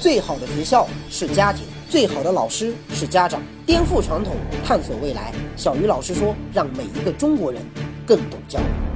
最好的学校是家庭，最好的老师是家长。颠覆传统，探索未来。小鱼老师说，让每一个中国人更懂教育。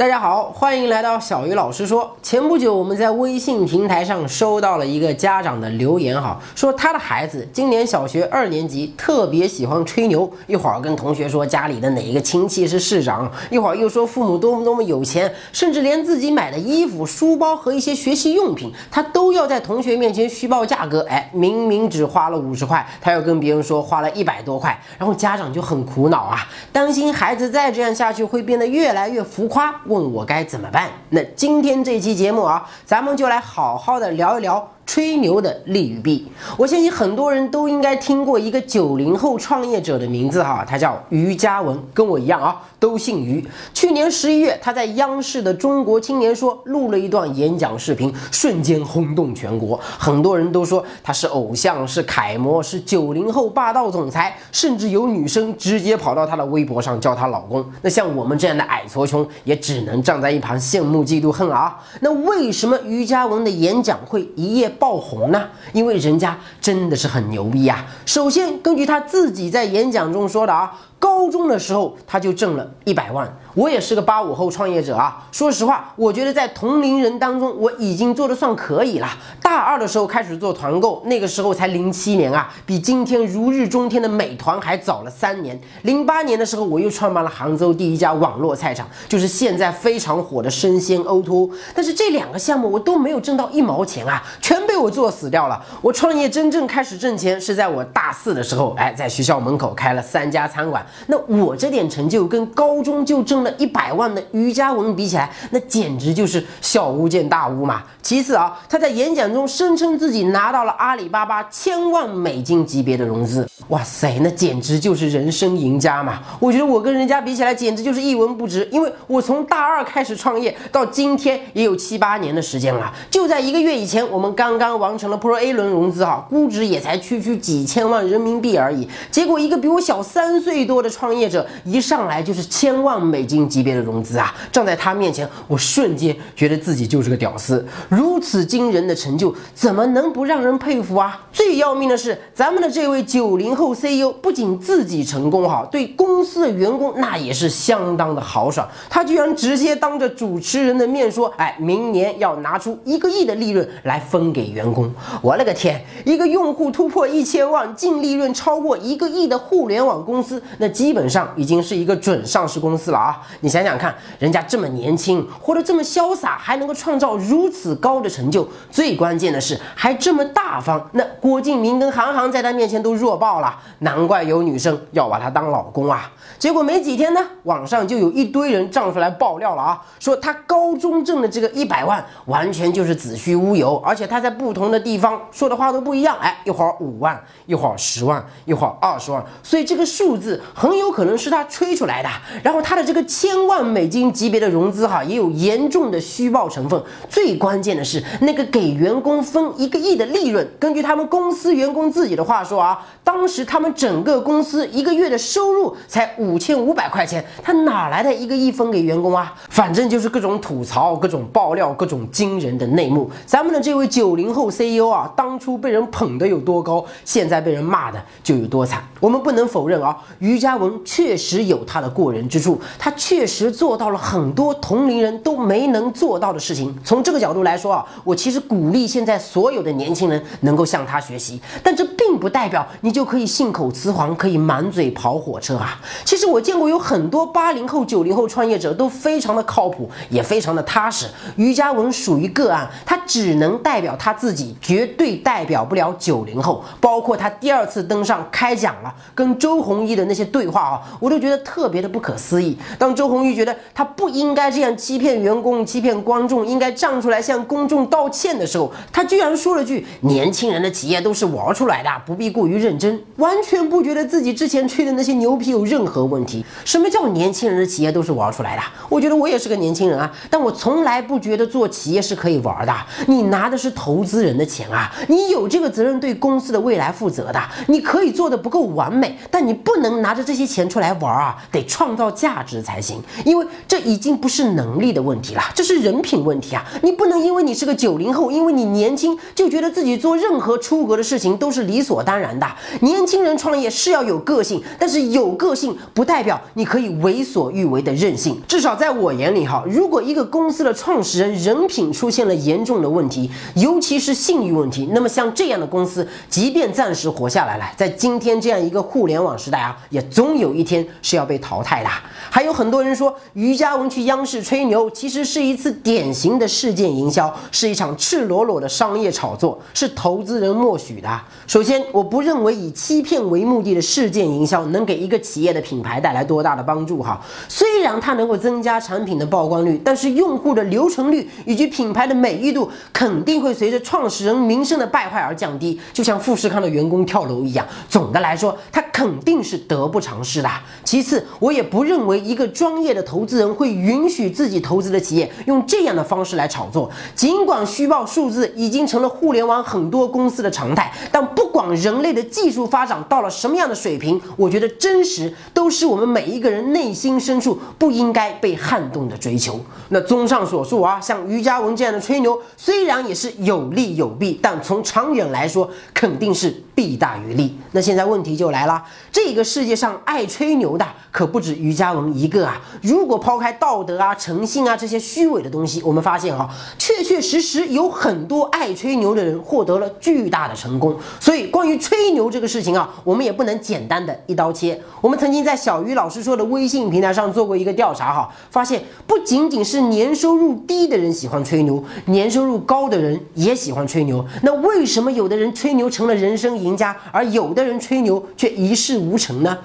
大家好，欢迎来到小鱼老师说。前不久，我们在微信平台上收到了一个家长的留言，哈，说他的孩子今年小学二年级，特别喜欢吹牛，一会儿跟同学说家里的哪一个亲戚是市长，一会儿又说父母多么多么有钱，甚至连自己买的衣服、书包和一些学习用品，他都要在同学面前虚报价格。哎，明明只花了五十块，他要跟别人说花了一百多块，然后家长就很苦恼啊，担心孩子再这样下去会变得越来越浮夸。问我该怎么办？那今天这期节目啊，咱们就来好好的聊一聊。吹牛的利与弊，我相信很多人都应该听过一个九零后创业者的名字哈，他叫于嘉文，跟我一样啊，都姓于。去年十一月，他在央视的《中国青年说》录了一段演讲视频，瞬间轰动全国，很多人都说他是偶像，是楷模，是九零后霸道总裁，甚至有女生直接跑到他的微博上叫他老公。那像我们这样的矮矬穷，也只能站在一旁羡慕嫉妒恨啊。那为什么于嘉文的演讲会一夜？爆红呢？因为人家真的是很牛逼呀。首先，根据他自己在演讲中说的啊。高中的时候他就挣了一百万，我也是个八五后创业者啊。说实话，我觉得在同龄人当中我已经做的算可以了。大二的时候开始做团购，那个时候才零七年啊，比今天如日中天的美团还早了三年。零八年的时候，我又创办了杭州第一家网络菜场，就是现在非常火的生鲜 O2O。但是这两个项目我都没有挣到一毛钱啊，全被我做死掉了。我创业真正开始挣钱是在我大四的时候，哎，在学校门口开了三家餐馆。那我这点成就跟高中就挣了一百万的于嘉文比起来，那简直就是小巫见大巫嘛。其次啊，他在演讲中声称自己拿到了阿里巴巴千万美金级别的融资，哇塞，那简直就是人生赢家嘛。我觉得我跟人家比起来，简直就是一文不值，因为我从大二开始创业到今天也有七八年的时间了。就在一个月以前，我们刚刚完成了 Pro A 轮融资哈，估值也才区区几千万人民币而已。结果一个比我小三岁多。的创业者一上来就是千万美金级别的融资啊！站在他面前，我瞬间觉得自己就是个屌丝。如此惊人的成就，怎么能不让人佩服啊？最要命的是，咱们的这位九零后 CEO 不仅自己成功哈，对公司的员工那也是相当的豪爽。他居然直接当着主持人的面说：“哎，明年要拿出一个亿的利润来分给员员工。”我勒个天！一个用户突破一千万、净利润超过一个亿的互联网公司，那。基本上已经是一个准上市公司了啊！你想想看，人家这么年轻，活得这么潇洒，还能够创造如此高的成就，最关键的是还这么大方。那郭敬明跟韩寒在他面前都弱爆了，难怪有女生要把他当老公啊！结果没几天呢，网上就有一堆人站出来爆料了啊，说他高中挣的这个一百万完全就是子虚乌有，而且他在不不同的地方说的话都不一样，哎，一会儿五万，一会儿十万，一会儿二十万，所以这个数字。很有可能是他吹出来的，然后他的这个千万美金级别的融资哈，也有严重的虚报成分。最关键的是，那个给员工分一个亿的利润，根据他们公司员工自己的话说啊，当时他们整个公司一个月的收入才五千五百块钱，他哪来的一个亿分给员工啊？反正就是各种吐槽、各种爆料、各种惊人的内幕。咱们的这位九零后 CEO 啊，当初被人捧得有多高，现在被人骂的就有多惨。我们不能否认啊，瑜伽。嘉文确实有他的过人之处，他确实做到了很多同龄人都没能做到的事情。从这个角度来说啊，我其实鼓励现在所有的年轻人能够向他学习，但这并不代表你就可以信口雌黄，可以满嘴跑火车啊。其实我见过有很多八零后、九零后创业者都非常的靠谱，也非常的踏实。于嘉文属于个案，他只能代表他自己，绝对代表不了九零后。包括他第二次登上开讲了，跟周鸿祎的那些对。话啊，我都觉得特别的不可思议。当周鸿祎觉得他不应该这样欺骗员工、欺骗观众，应该站出来向公众道歉的时候，他居然说了句：“年轻人的企业都是玩出来的，不必过于认真。”完全不觉得自己之前吹的那些牛皮有任何问题。什么叫年轻人的企业都是玩出来的？我觉得我也是个年轻人啊，但我从来不觉得做企业是可以玩的。你拿的是投资。资人的钱啊，你有这个责任对公司的未来负责的。你可以做的不够完美，但你不能拿着这些钱出来玩啊，得创造价值才行。因为这已经不是能力的问题了，这是人品问题啊！你不能因为你是个九零后，因为你年轻，就觉得自己做任何出格的事情都是理所当然的。年轻人创业是要有个性，但是有个性不代表你可以为所欲为的任性。至少在我眼里哈，如果一个公司的创始人人品出现了严重的问题，尤其是信誉问题，那么像这样的公司，即便暂时活下来了，在今天这样一个互联网时代啊，也总有一天是要被淘汰的。还有很多人说，于嘉文去央视吹牛，其实是一次典型的事件营销，是一场赤裸裸的商业炒作，是投资人默许的。首先，我不认为以欺骗为目的的事件营销能给一个企业的品牌带来多大的帮助哈。虽然它能够增加产品的曝光率，但是用户的留存率以及品牌的美誉度肯定会随着创始人名声的败坏而降低，就像富士康的员工跳楼一样。总的来说，它肯定是得不偿失的。其次，我也不认为。一个专业的投资人会允许自己投资的企业用这样的方式来炒作，尽管虚报数字已经成了互联网很多公司的常态，但不管人类的技术发展到了什么样的水平，我觉得真实都是我们每一个人内心深处不应该被撼动的追求。那综上所述啊，像于嘉文这样的吹牛，虽然也是有利利有弊，但从长远来说，肯定是弊大于利。那现在问题就来了，这个世界上爱吹牛的可不止于嘉文。一个啊，如果抛开道德啊、诚信啊这些虚伪的东西，我们发现哈，确确实实有很多爱吹牛的人获得了巨大的成功。所以，关于吹牛这个事情啊，我们也不能简单的一刀切。我们曾经在小鱼老师说的微信平台上做过一个调查哈，发现不仅仅是年收入低的人喜欢吹牛，年收入高的人也喜喜欢吹牛。那为什么有的人吹牛成了人生赢家，而有的人吹牛却一事无成呢？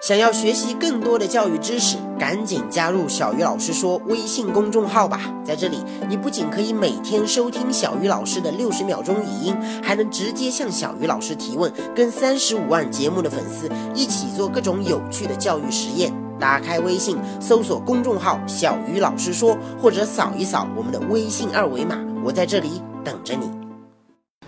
想要学习更多的教育知识，赶紧加入小鱼老师说微信公众号吧！在这里，你不仅可以每天收听小鱼老师的六十秒钟语音，还能直接向小鱼老师提问，跟三十五万节目的粉丝一起做各种有趣的教育实验。打开微信，搜索公众号“小鱼老师说”，或者扫一扫我们的微信二维码，我在这里等着你。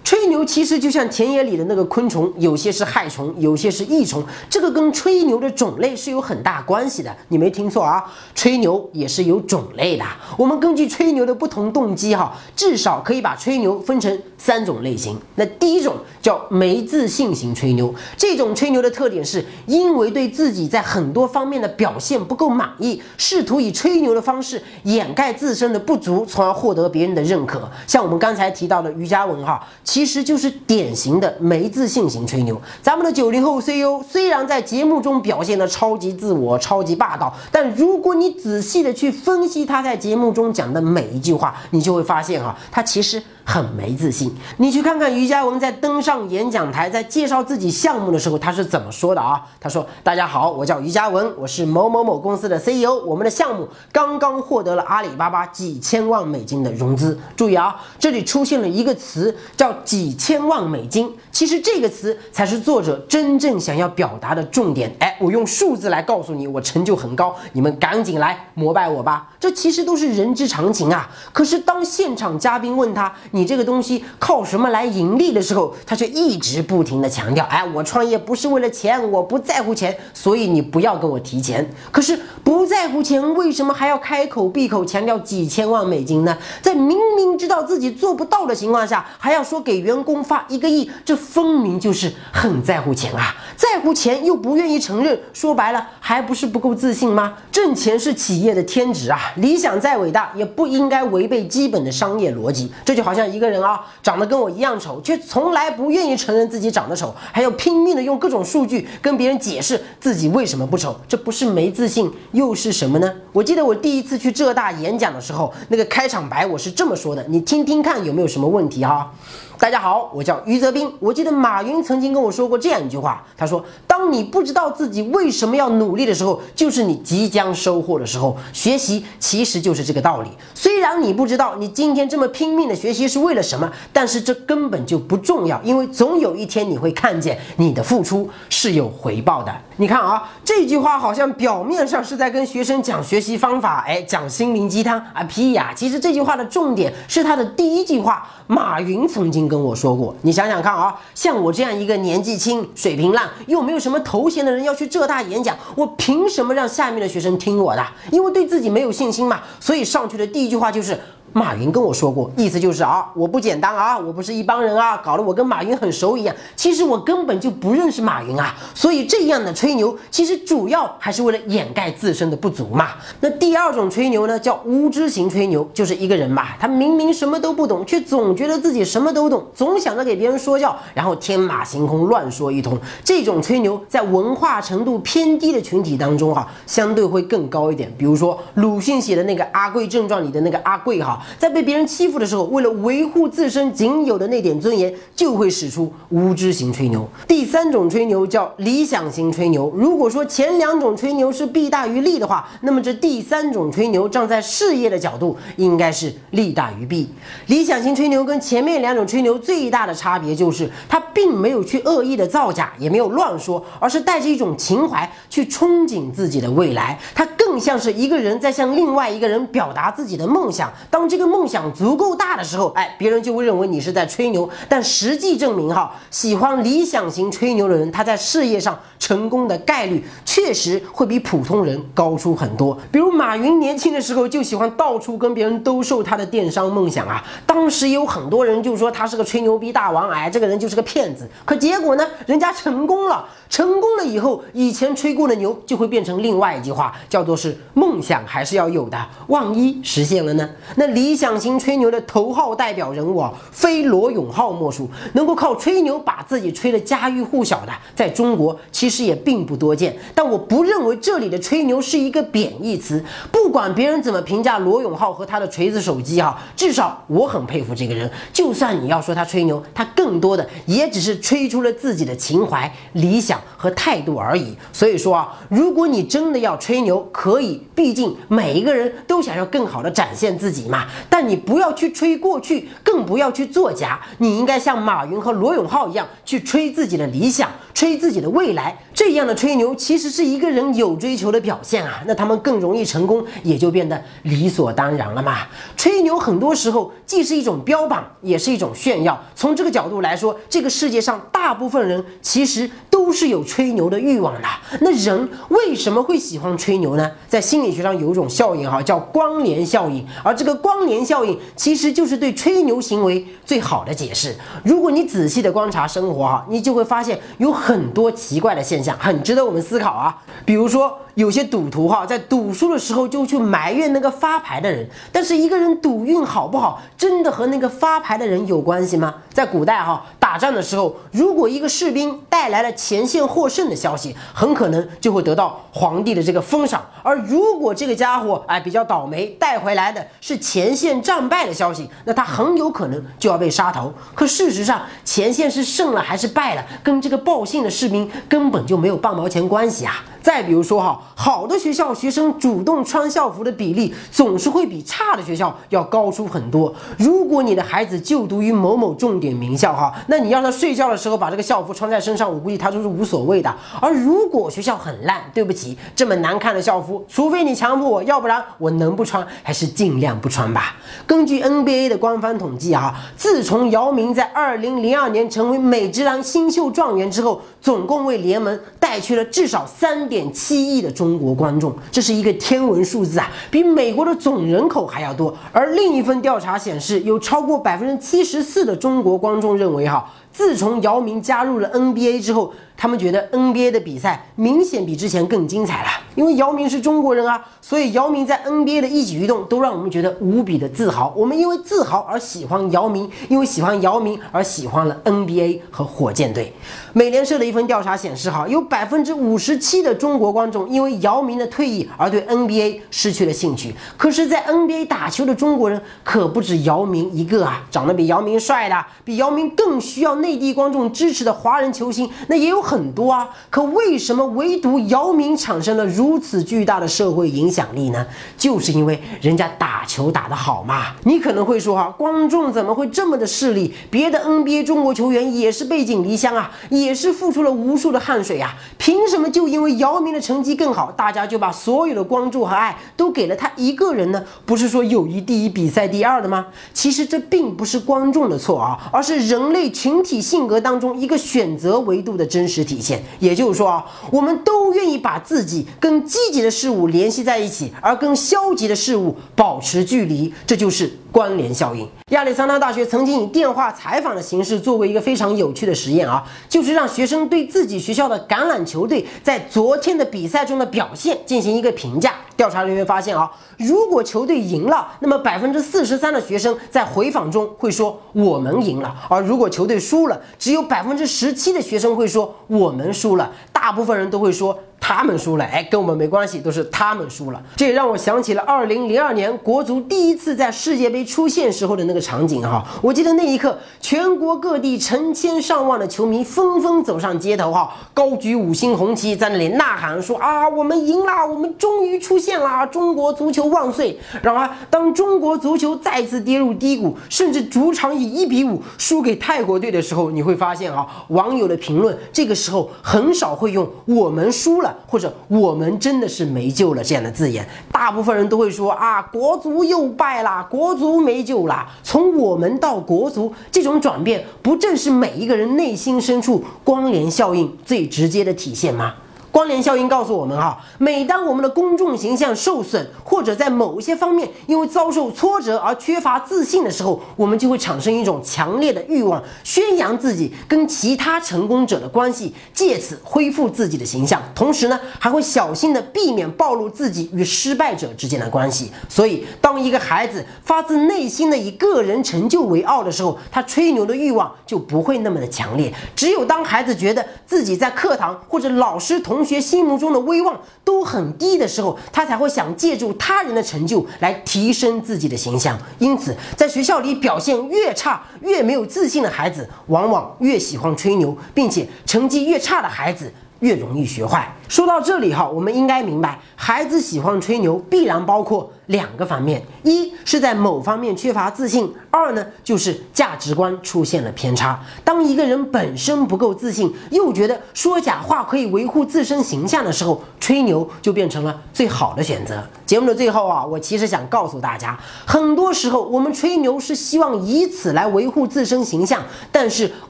吹吹牛其实就像田野里的那个昆虫，有些是害虫，有些是益虫。这个跟吹牛的种类是有很大关系的。你没听错啊，吹牛也是有种类的。我们根据吹牛的不同动机，哈，至少可以把吹牛分成三种类型。那第一种叫没自信型吹牛，这种吹牛的特点是因为对自己在很多方面的表现不够满意，试图以吹牛的方式掩盖自身的不足，从而获得别人的认可。像我们刚才提到的于嘉文，哈，其实实就是典型的没自信型吹牛。咱们的九零后 CEO 虽然在节目中表现的超级自我、超级霸道，但如果你仔细的去分析他在节目中讲的每一句话，你就会发现哈，他其实。很没自信，你去看看于嘉文在登上演讲台，在介绍自己项目的时候，他是怎么说的啊？他说：“大家好，我叫于嘉文，我是某某某公司的 CEO，我们的项目刚刚获得了阿里巴巴几千万美金的融资。注意啊，这里出现了一个词叫几几千万美金，其实这个词才是作者真正想要表达的重点。哎，我用数字来告诉你，我成就很高，你们赶紧来膜拜我吧。这其实都是人之常情啊。可是当现场嘉宾问他，你这个东西靠什么来盈利的时候，他却一直不停的强调：“哎，我创业不是为了钱，我不在乎钱，所以你不要跟我提钱。”可是不在乎钱，为什么还要开口闭口强调几千万美金呢？在明明知道自己做不到的情况下，还要说给员员工发一个亿，这分明就是很在乎钱啊！在乎钱又不愿意承认，说白了还不是不够自信吗？挣钱是企业的天职啊，理想再伟大也不应该违背基本的商业逻辑。这就好像一个人。啊，长得跟我一样丑，却从来不愿意承认自己长得丑，还要拼命的用各种数据跟别人解释自己为什么不丑，这不是没自信又是什么呢？我记得我第一次去浙大演讲的时候，那个开场白我是这么说的，你听听看有没有什么问题哈？大家好，我叫于泽斌。我记得马云曾经跟我说过这样一句话，他说：“当你不知道自己为什么要努力的时候，就是你即将收获的时候。学习其实就是这个道理。虽然你不知道你今天这么拼命的学习是为了什么，但是这根本就不重要，因为总有一天你会看见你的付出是有回报的。你看啊，这句话好像表面上是在跟学生讲学习方法，哎，讲心灵鸡汤啊，屁呀！其实这句话的重点是他的第一句话。马云曾经跟我说过，你想想看啊，像我这样一个年纪轻、水平烂又没有什么头衔的人要去浙大演讲，我凭什么让下面的学生听我的？因为对自己没有信心嘛，所以上去的第一句话就是。马云跟我说过，意思就是啊，我不简单啊，我不是一帮人啊，搞得我跟马云很熟一样。其实我根本就不认识马云啊，所以这样的吹牛，其实主要还是为了掩盖自身的不足嘛。那第二种吹牛呢，叫无知型吹牛，就是一个人吧，他明明什么都不懂，却总觉得自己什么都懂，总想着给别人说教，然后天马行空乱说一通。这种吹牛在文化程度偏低的群体当中哈，相对会更高一点。比如说鲁迅写的那个《阿贵正传》里的那个阿贵哈。在被别人欺负的时候，为了维护自身仅有的那点尊严，就会使出无知型吹牛。第三种吹牛叫理想型吹牛。如果说前两种吹牛是弊大于利的话，那么这第三种吹牛站在事业的角度，应该是利大于弊。理想型吹牛跟前面两种吹牛最大的差别就是，他并没有去恶意的造假，也没有乱说，而是带着一种情怀去憧憬自己的未来。他更像是一个人在向另外一个人表达自己的梦想。当这个梦想足够大的时候，哎，别人就会认为你是在吹牛。但实际证明，哈，喜欢理想型吹牛的人，他在事业上成功的概率确实会比普通人高出很多。比如马云年轻的时候就喜欢到处跟别人兜售他的电商梦想啊，当时有很多人就说他是个吹牛逼大王，哎，这个人就是个骗子。可结果呢，人家成功了。成功了以后，以前吹过的牛就会变成另外一句话，叫做是梦想还是要有的，万一实现了呢？那理理想型吹牛的头号代表人物啊，非罗永浩莫属。能够靠吹牛把自己吹得家喻户晓的，在中国其实也并不多见。但我不认为这里的吹牛是一个贬义词。不管别人怎么评价罗永浩和他的锤子手机哈，至少我很佩服这个人。就算你要说他吹牛，他更多的也只是吹出了自己的情怀、理想。和态度而已。所以说啊，如果你真的要吹牛，可以，毕竟每一个人都想要更好的展现自己嘛。但你不要去吹过去，更不要去作假。你应该像马云和罗永浩一样，去吹自己的理想，吹自己的未来。这样的吹牛，其实是一个人有追求的表现啊。那他们更容易成功，也就变得理所当然了嘛。吹牛很多时候既是一种标榜，也是一种炫耀。从这个角度来说，这个世界上大部分人其实都是。有吹牛的欲望的，那人为什么会喜欢吹牛呢？在心理学上有一种效应哈，叫关联效应，而这个关联效应其实就是对吹牛行为最好的解释。如果你仔细的观察生活哈，你就会发现有很多奇怪的现象，很值得我们思考啊。比如说。有些赌徒哈，在赌输的时候就去埋怨那个发牌的人。但是一个人赌运好不好，真的和那个发牌的人有关系吗？在古代哈，打仗的时候，如果一个士兵带来了前线获胜的消息，很可能就会得到皇帝的这个封赏；而如果这个家伙哎比较倒霉，带回来的是前线战败的消息，那他很有可能就要被杀头。可事实上，前线是胜了还是败了，跟这个报信的士兵根本就没有半毛钱关系啊！再比如说哈，好的学校学生主动穿校服的比例总是会比差的学校要高出很多。如果你的孩子就读于某某重点名校哈，那你让他睡觉的时候把这个校服穿在身上，我估计他都是无所谓的。而如果学校很烂，对不起，这么难看的校服，除非你强迫我，要不然我能不穿还是尽量不穿吧。根据 NBA 的官方统计啊，自从姚明在2002年成为美职篮新秀状元之后，总共为联盟带去了至少三。点七亿的中国观众，这是一个天文数字啊，比美国的总人口还要多。而另一份调查显示，有超过百分之七十四的中国观众认为，哈。自从姚明加入了 NBA 之后。他们觉得 NBA 的比赛明显比之前更精彩了，因为姚明是中国人啊，所以姚明在 NBA 的一举一动都让我们觉得无比的自豪。我们因为自豪而喜欢姚明，因为喜欢姚明而喜欢了 NBA 和火箭队。美联社的一份调查显示，哈，有百分之五十七的中国观众因为姚明的退役而对 NBA 失去了兴趣。可是，在 NBA 打球的中国人可不止姚明一个啊，长得比姚明帅的，比姚明更需要内地观众支持的华人球星，那也有很。多啊，可为什么唯独姚明产生了如此巨大的社会影响力呢？就是因为人家打球打得好嘛。你可能会说哈，观众怎么会这么的势利？别的 NBA 中国球员也是背井离乡啊，也是付出了无数的汗水啊，凭什么就因为姚明的成绩更好，大家就把所有的关注和爱都给了他一个人呢？不是说友谊第一，比赛第二的吗？其实这并不是观众的错啊，而是人类群体性格当中一个选择维度的真实。体现，也就是说啊，我们都愿意把自己跟积极的事物联系在一起，而跟消极的事物保持距离，这就是关联效应。亚利桑那大学曾经以电话采访的形式做过一个非常有趣的实验啊，就是让学生对自己学校的橄榄球队在昨天的比赛中的表现进行一个评价。调查人员发现啊，如果球队赢了，那么百分之四十三的学生在回访中会说我们赢了；而如果球队输了，只有百分之十七的学生会说我们输了。大部分人都会说。他们输了，哎，跟我们没关系，都是他们输了。这也让我想起了二零零二年国足第一次在世界杯出现时候的那个场景哈。我记得那一刻，全国各地成千上万的球迷纷纷走上街头哈，高举五星红旗，在那里呐喊说啊，我们赢了，我们终于出现了，中国足球万岁！然而，当中国足球再次跌入低谷，甚至主场以一比五输给泰国队的时候，你会发现啊，网友的评论这个时候很少会用我们输了。或者我们真的是没救了这样的字眼，大部分人都会说啊，国足又败了，国足没救了。从我们到国足这种转变，不正是每一个人内心深处关联效应最直接的体现吗？关联效应告诉我们，哈，每当我们的公众形象受损，或者在某一些方面因为遭受挫折而缺乏自信的时候，我们就会产生一种强烈的欲望，宣扬自己跟其他成功者的关系，借此恢复自己的形象。同时呢，还会小心的避免暴露自己与失败者之间的关系。所以，当一个孩子发自内心的以个人成就为傲的时候，他吹牛的欲望就不会那么的强烈。只有当孩子觉得自己在课堂或者老师同同学心目中的威望都很低的时候，他才会想借助他人的成就来提升自己的形象。因此，在学校里表现越差、越没有自信的孩子，往往越喜欢吹牛，并且成绩越差的孩子越容易学坏。说到这里哈，我们应该明白，孩子喜欢吹牛，必然包括。两个方面，一是在某方面缺乏自信，二呢就是价值观出现了偏差。当一个人本身不够自信，又觉得说假话可以维护自身形象的时候，吹牛就变成了最好的选择。节目的最后啊，我其实想告诉大家，很多时候我们吹牛是希望以此来维护自身形象，但是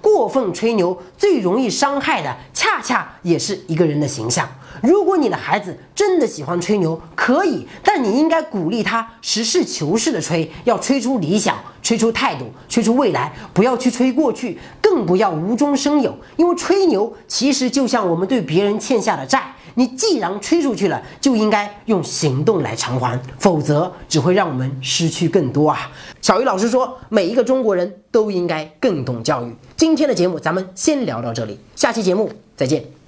过分吹牛最容易伤害的，恰恰也是一个人的形象。如果你的孩子真的喜欢吹牛，可以，但你应该鼓励他实事求是的吹，要吹出理想，吹出态度，吹出未来，不要去吹过去，更不要无中生有。因为吹牛其实就像我们对别人欠下的债，你既然吹出去了，就应该用行动来偿还，否则只会让我们失去更多啊！小鱼老师说，每一个中国人都应该更懂教育。今天的节目咱们先聊到这里，下期节目再见。